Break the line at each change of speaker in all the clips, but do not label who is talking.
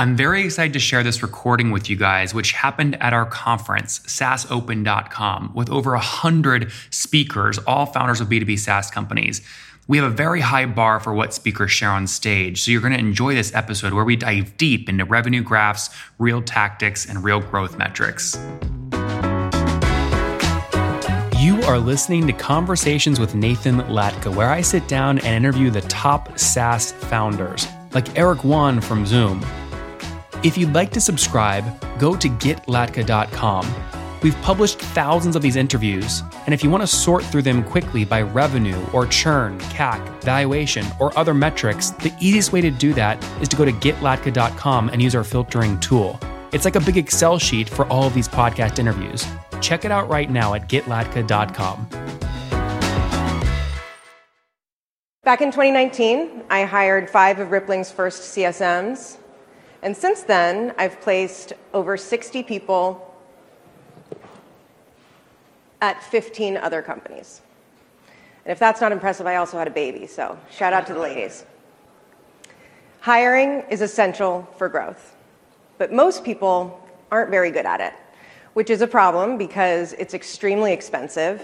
I'm very excited to share this recording with you guys, which happened at our conference, SaaSopen.com, with over 100 speakers, all founders of B2B SaaS companies. We have a very high bar for what speakers share on stage, so you're going to enjoy this episode where we dive deep into revenue graphs, real tactics, and real growth metrics. You are listening to Conversations with Nathan Latka, where I sit down and interview the top SaaS founders, like Eric Yuan from Zoom. If you'd like to subscribe, go to getlatka.com. We've published thousands of these interviews, and if you want to sort through them quickly by revenue or churn, CAC, valuation, or other metrics, the easiest way to do that is to go to getlatka.com and use our filtering tool. It's like a big Excel sheet for all of these podcast interviews. Check it out right now at getlatka.com.
Back in 2019, I hired five of Rippling's first CSMs and since then, I've placed over 60 people at 15 other companies. And if that's not impressive, I also had a baby, so shout out to the ladies. Hiring is essential for growth, but most people aren't very good at it, which is a problem because it's extremely expensive.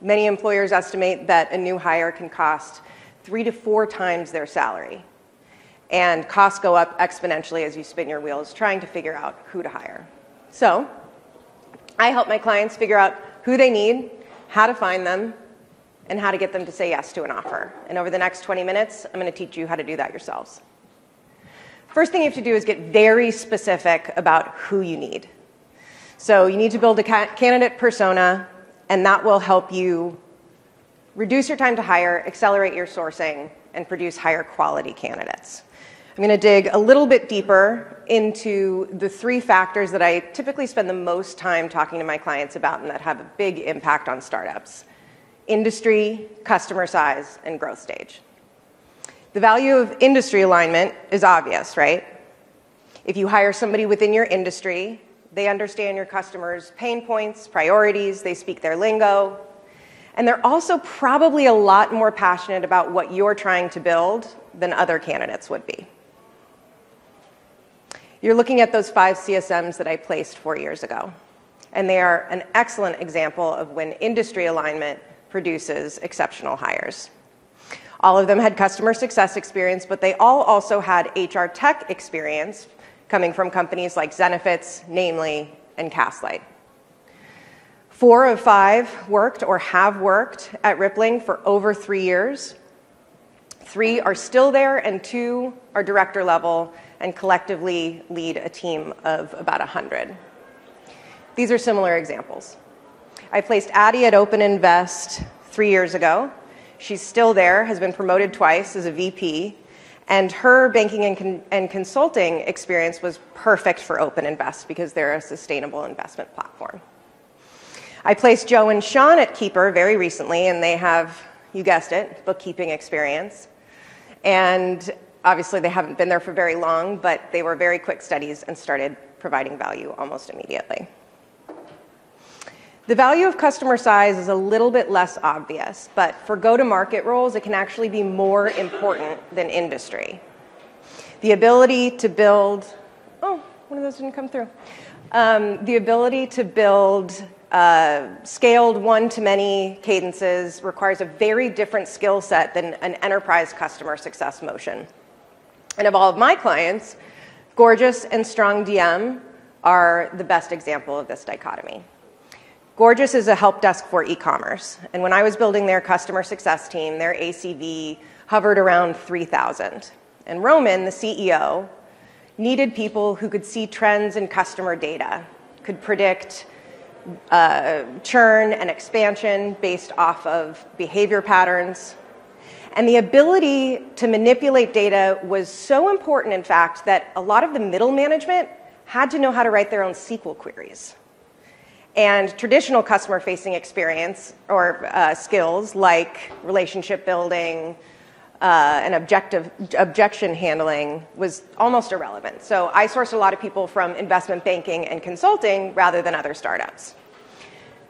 Many employers estimate that a new hire can cost three to four times their salary and costs go up exponentially as you spin your wheels trying to figure out who to hire. So I help my clients figure out who they need, how to find them, and how to get them to say yes to an offer. And over the next 20 minutes, I'm going to teach you how to do that yourselves. First thing you have to do is get very specific about who you need. So you need to build a candidate persona, and that will help you reduce your time to hire, accelerate your sourcing, and produce higher quality candidates. I'm going to dig a little bit deeper into the three factors that I typically spend the most time talking to my clients about and that have a big impact on startups industry, customer size, and growth stage. The value of industry alignment is obvious, right? If you hire somebody within your industry, they understand your customers' pain points, priorities, they speak their lingo, and they're also probably a lot more passionate about what you're trying to build than other candidates would be. You're looking at those five CSMs that I placed four years ago, and they are an excellent example of when industry alignment produces exceptional hires. All of them had customer success experience, but they all also had HR tech experience coming from companies like Zenefits, Namely, and Castlight. Four of five worked or have worked at Rippling for over three years. Three are still there, and two are director level and collectively lead a team of about 100. These are similar examples. I placed Addie at Open Invest three years ago. She's still there, has been promoted twice as a VP, and her banking and, con- and consulting experience was perfect for Open Invest because they're a sustainable investment platform. I placed Joe and Sean at Keeper very recently, and they have, you guessed it, bookkeeping experience. And obviously they haven't been there for very long, but they were very quick studies and started providing value almost immediately. The value of customer size is a little bit less obvious, but for go to market roles, it can actually be more important than industry. The ability to build, oh, one of those didn't come through. Um, the ability to build uh, scaled one to many cadences requires a very different skill set than an enterprise customer success motion. And of all of my clients, Gorgias and Strong DM are the best example of this dichotomy. Gorgias is a help desk for e commerce. And when I was building their customer success team, their ACV hovered around 3,000. And Roman, the CEO, needed people who could see trends in customer data, could predict uh, churn and expansion based off of behavior patterns, and the ability to manipulate data was so important, in fact, that a lot of the middle management had to know how to write their own SQL queries. And traditional customer facing experience or uh, skills like relationship building uh, and objective, objection handling was almost irrelevant. So I sourced a lot of people from investment banking and consulting rather than other startups.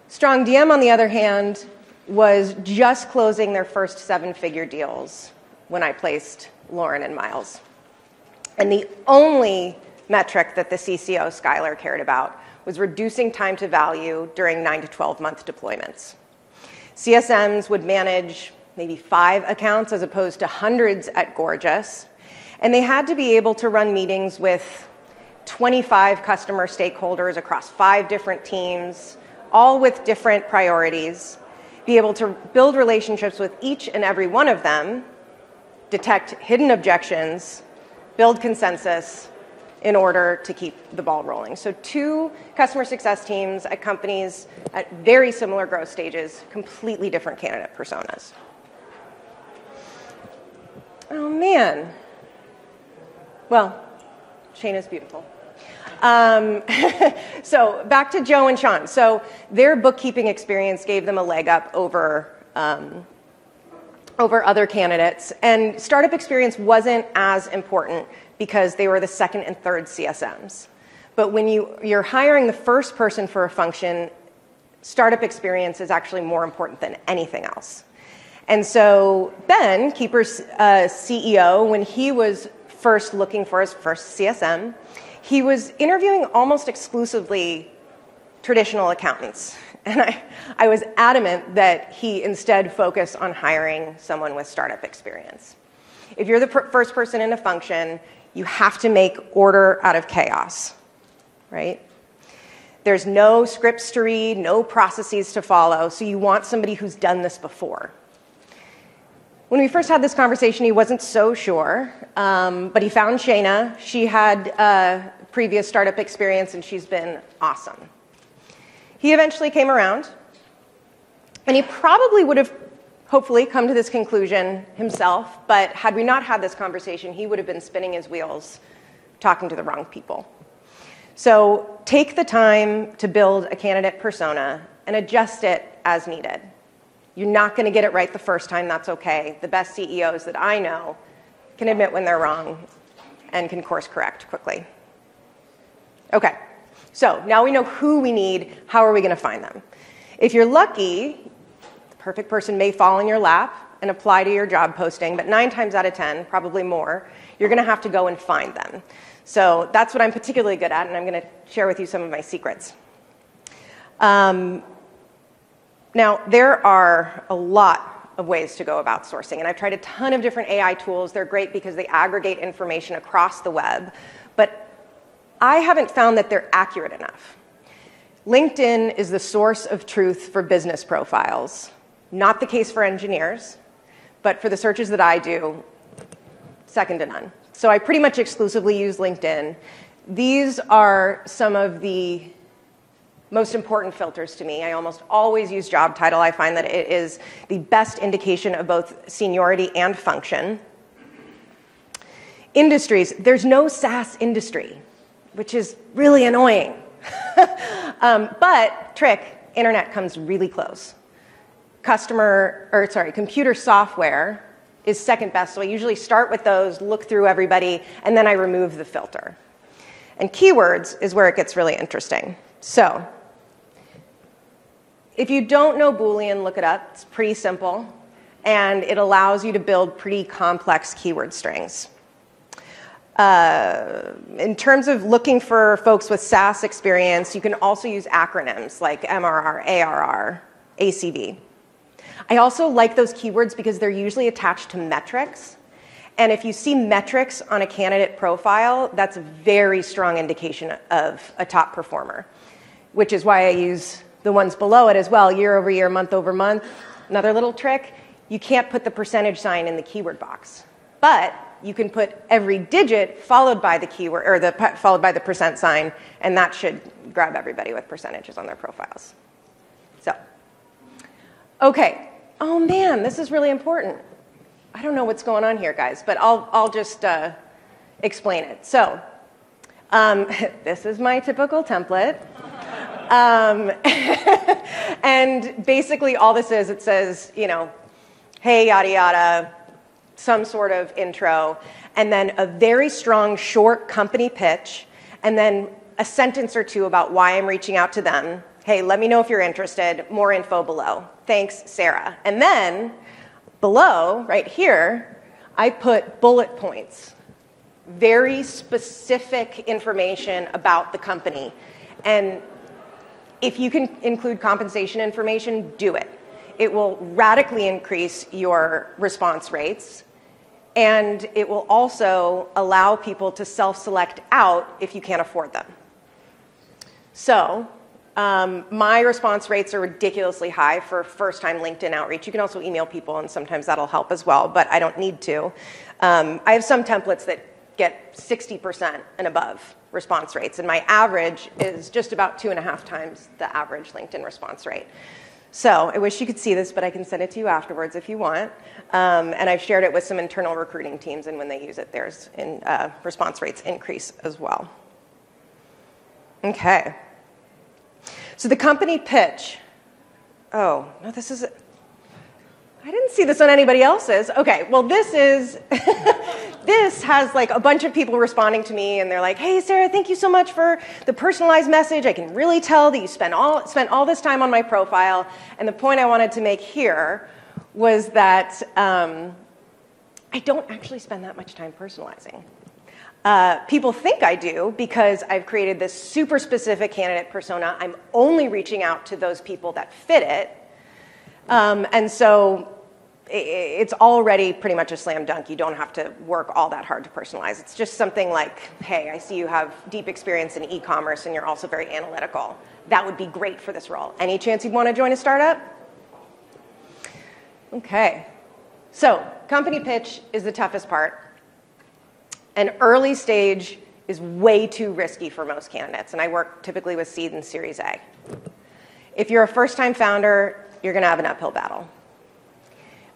Strong DM, on the other hand, was just closing their first seven figure deals when I placed Lauren and Miles. And the only metric that the CCO, Skylar, cared about was reducing time to value during 9 to 12 month deployments. CSMs would manage maybe five accounts as opposed to hundreds at Gorgias. And they had to be able to run meetings with 25 customer stakeholders across five different teams, all with different priorities, be able to build relationships with each and every one of them, detect hidden objections, build consensus in order to keep the ball rolling. So, two customer success teams at companies at very similar growth stages, completely different candidate personas. Oh man. Well, Shane is beautiful. Um, so back to Joe and Sean. So their bookkeeping experience gave them a leg up over um, over other candidates, and startup experience wasn't as important because they were the second and third CSMs. But when you, you're hiring the first person for a function, startup experience is actually more important than anything else. And so Ben, Keeper's uh, CEO, when he was first looking for his first CSM, he was interviewing almost exclusively traditional accountants. And I, I was adamant that he instead focus on hiring someone with startup experience. If you're the first person in a function, you have to make order out of chaos, right? There's no scripts to read, no processes to follow, so you want somebody who's done this before. When we first had this conversation, he wasn't so sure, um, but he found Shayna. She had previous startup experience, and she's been awesome. He eventually came around, and he probably would have hopefully come to this conclusion himself, but had we not had this conversation, he would have been spinning his wheels talking to the wrong people. So take the time to build a candidate persona and adjust it as needed. You're not going to get it right the first time, that's okay. The best CEOs that I know can admit when they're wrong and can course correct quickly. Okay, so now we know who we need. How are we going to find them? If you're lucky, the perfect person may fall in your lap and apply to your job posting, but nine times out of 10, probably more, you're going to have to go and find them. So that's what I'm particularly good at, and I'm going to share with you some of my secrets. Um, now, there are a lot of ways to go about sourcing, and I've tried a ton of different AI tools. They're great because they aggregate information across the web, but I haven't found that they're accurate enough. LinkedIn is the source of truth for business profiles. Not the case for engineers, but for the searches that I do, second to none. So I pretty much exclusively use LinkedIn. These are some of the most important filters to me. I almost always use job title. I find that it is the best indication of both seniority and function. Industries, there's no SaaS industry, which is really annoying. um, but, trick, internet comes really close. Customer, or sorry, computer software is second best. So I usually start with those, look through everybody, and then I remove the filter. And keywords is where it gets really interesting. So, if you don't know Boolean, look it up. It's pretty simple, and it allows you to build pretty complex keyword strings. Uh, in terms of looking for folks with SaaS experience, you can also use acronyms like MRR, ARR, ACV. I also like those keywords because they're usually attached to metrics. And if you see metrics on a candidate profile, that's a very strong indication of a top performer, which is why I use the ones below it as well, year over year, month over month. Another little trick you can't put the percentage sign in the keyword box, but you can put every digit followed by the keyword or the followed by the percent sign, and that should grab everybody with percentages on their profiles. So, okay. Oh man, this is really important. I don't know what's going on here, guys, but I'll I'll just uh, explain it. So, um, this is my typical template. Um, and basically, all this is, it says, you know, hey, yada, yada, some sort of intro, and then a very strong, short company pitch, and then a sentence or two about why I'm reaching out to them. Hey, let me know if you're interested. More info below. Thanks, Sarah. And then below, right here, I put bullet points very specific information about the company. And if you can include compensation information, do it. It will radically increase your response rates, and it will also allow people to self select out if you can't afford them. So, um, my response rates are ridiculously high for first time LinkedIn outreach. You can also email people, and sometimes that'll help as well, but I don't need to. Um, I have some templates that get 60% and above response rates, and my average is just about two and a half times the average LinkedIn response rate. So I wish you could see this, but I can send it to you afterwards if you want. Um, and I've shared it with some internal recruiting teams, and when they use it, there's in, uh, response rates increase as well. Okay. So the company pitch. Oh, no, this is. I didn't see this on anybody else's. Okay, well, this is. this has like a bunch of people responding to me, and they're like, "Hey, Sarah, thank you so much for the personalized message. I can really tell that you spent all spent all this time on my profile." And the point I wanted to make here was that um, I don't actually spend that much time personalizing. Uh, people think I do because I've created this super specific candidate persona. I'm only reaching out to those people that fit it. Um, and so it's already pretty much a slam dunk. You don't have to work all that hard to personalize. It's just something like, hey, I see you have deep experience in e commerce and you're also very analytical. That would be great for this role. Any chance you'd want to join a startup? Okay. So, company pitch is the toughest part. An early stage is way too risky for most candidates. And I work typically with seed and series A. If you're a first time founder, you're going to have an uphill battle.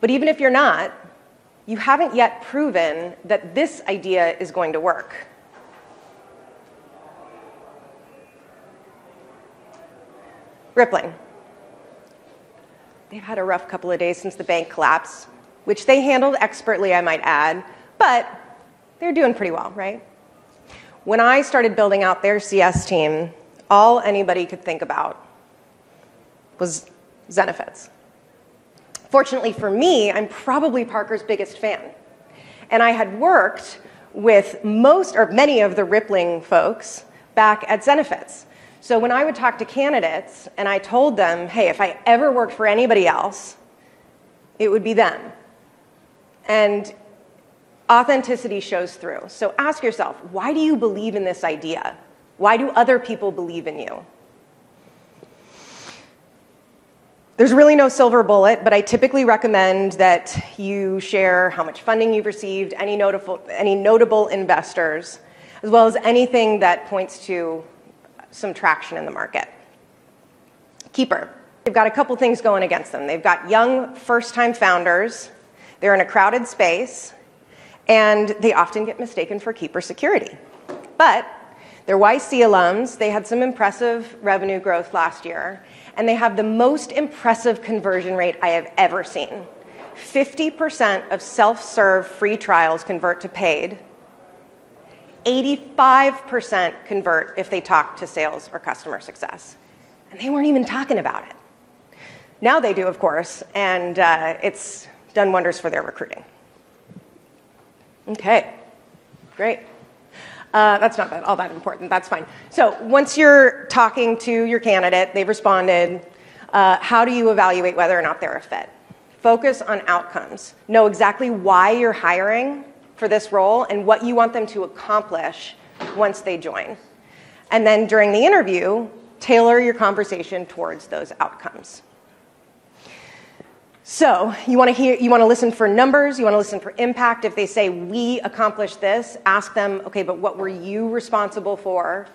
But even if you're not, you haven't yet proven that this idea is going to work. Rippling. They've had a rough couple of days since the bank collapse, which they handled expertly, I might add, but they're doing pretty well, right? When I started building out their CS team, all anybody could think about was Zenefits. Fortunately for me, I'm probably Parker's biggest fan. And I had worked with most or many of the Rippling folks back at Zenefits. So when I would talk to candidates and I told them, hey, if I ever worked for anybody else, it would be them. And authenticity shows through. So ask yourself, why do you believe in this idea? Why do other people believe in you? There's really no silver bullet, but I typically recommend that you share how much funding you've received, any notable, any notable investors, as well as anything that points to some traction in the market. Keeper. They've got a couple things going against them. They've got young first time founders, they're in a crowded space, and they often get mistaken for keeper security. But they're YC alums, they had some impressive revenue growth last year, and they have the most impressive conversion rate I have ever seen. 50% of self serve free trials convert to paid. 85% convert if they talk to sales or customer success. And they weren't even talking about it. Now they do, of course, and uh, it's done wonders for their recruiting. Okay, great. Uh, that's not that, all that important. That's fine. So once you're talking to your candidate, they've responded. Uh, how do you evaluate whether or not they're a fit? Focus on outcomes. Know exactly why you're hiring for this role and what you want them to accomplish once they join. And then during the interview, tailor your conversation towards those outcomes. So you want to hear, you want to listen for numbers, you want to listen for impact. If they say we accomplished this, ask them, okay, but what were you responsible for?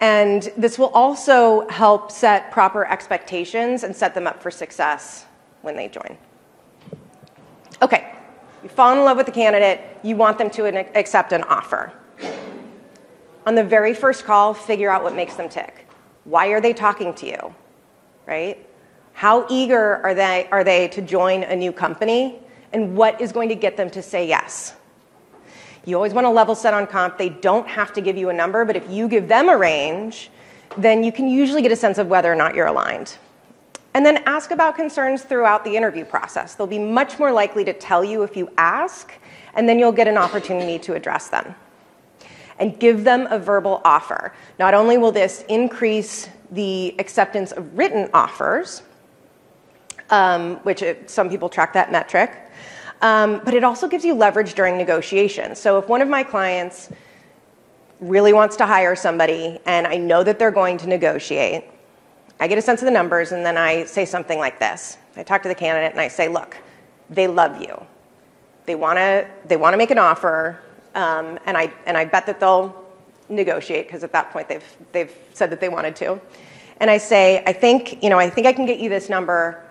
And this will also help set proper expectations and set them up for success when they join. Okay, you fall in love with the candidate, you want them to accept an offer. On the very first call, figure out what makes them tick. Why are they talking to you? Right? How eager are they, are they to join a new company? And what is going to get them to say yes? You always want to level set on comp. They don't have to give you a number, but if you give them a range, then you can usually get a sense of whether or not you're aligned. And then ask about concerns throughout the interview process. They'll be much more likely to tell you if you ask, and then you'll get an opportunity to address them. And give them a verbal offer. Not only will this increase the acceptance of written offers, um, which it, some people track that metric, um, but it also gives you leverage during negotiations. So if one of my clients really wants to hire somebody and I know that they're going to negotiate, I get a sense of the numbers and then I say something like this. I talk to the candidate and I say, look, they love you. They want to they want to make an offer, um, and I and I bet that they'll negotiate because at that point they've they've said that they wanted to. And I say, I think you know, I think I can get you this number,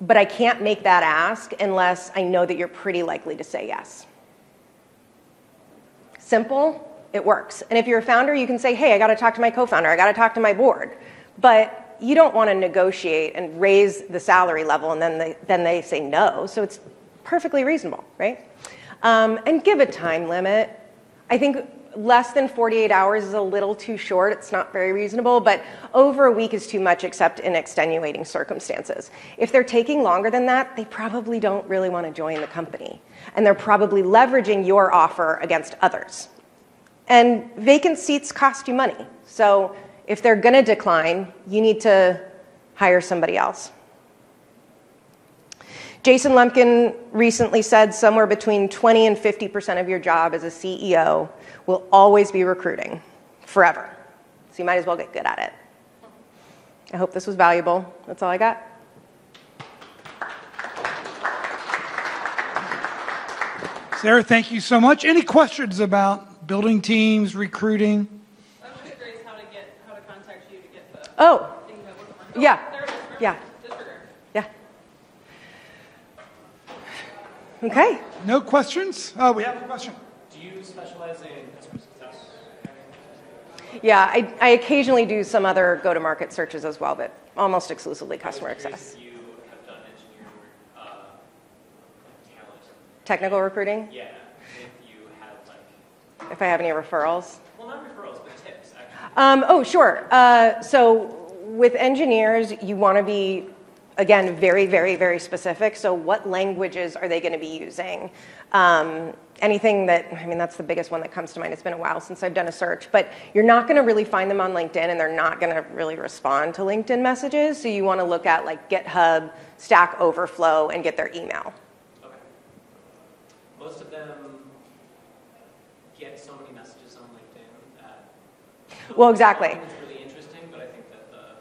but I can't make that ask unless I know that you're pretty likely to say yes. Simple, it works. And if you're a founder, you can say, hey, I got to talk to my co-founder, I got to talk to my board. But you don't want to negotiate and raise the salary level and then they, then they say no. So it's perfectly reasonable, right? Um, and give a time limit. I think less than 48 hours is a little too short. It's not very reasonable, but over a week is too much except in extenuating circumstances. If they're taking longer than that, they probably don't really want to join the company. And they're probably leveraging your offer against others. And vacant seats cost you money. So if they're going to decline, you need to hire somebody else. Jason Lemkin recently said somewhere between 20 and 50% of your job as a CEO will always be recruiting forever. So you might as well get good at it. I hope this was valuable. That's all I got.
Sarah, thank you so much. Any questions about building teams, recruiting?
I was just curious how to get how to contact you to get the.
Oh, yeah, yeah, yeah. Okay.
No questions? Oh, we have a question.
Do you specialize in customer success?
Yeah, I, I occasionally do some other go-to-market searches as well, but almost exclusively customer success.
You have done engineer uh, talent,
Technical recruiting,
yeah. If you have like,
if I have any referrals.
well, not referrals, but tips. Actually.
Um, oh, sure. Uh, so with engineers, you want to be, again, very, very, very specific. So what languages are they going to be using? Um, anything that, I mean, that's the biggest one that comes to mind. It's been a while since I've done a search, but you're not going to really find them on LinkedIn and they're not going to really respond to LinkedIn messages. So you want to look at like GitHub, Stack Overflow, and get their email.
Okay. Most of them get so many messages on LinkedIn that.
Well, exactly.
It's really interesting, but I think that the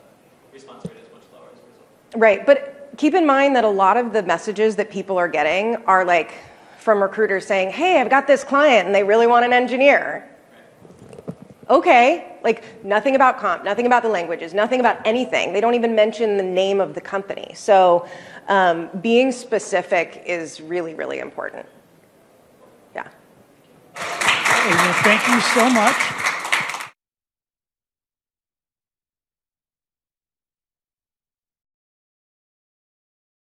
response rate is much lower as a result.
Right, but keep in mind that a lot of the messages that people are getting are like from recruiters saying, hey, I've got this client and they really want an engineer. Okay, like nothing about comp, nothing about the languages, nothing about anything. They don't even mention the name of the company. So um, being specific is really, really important. Yeah.
Hey, well, thank you so much.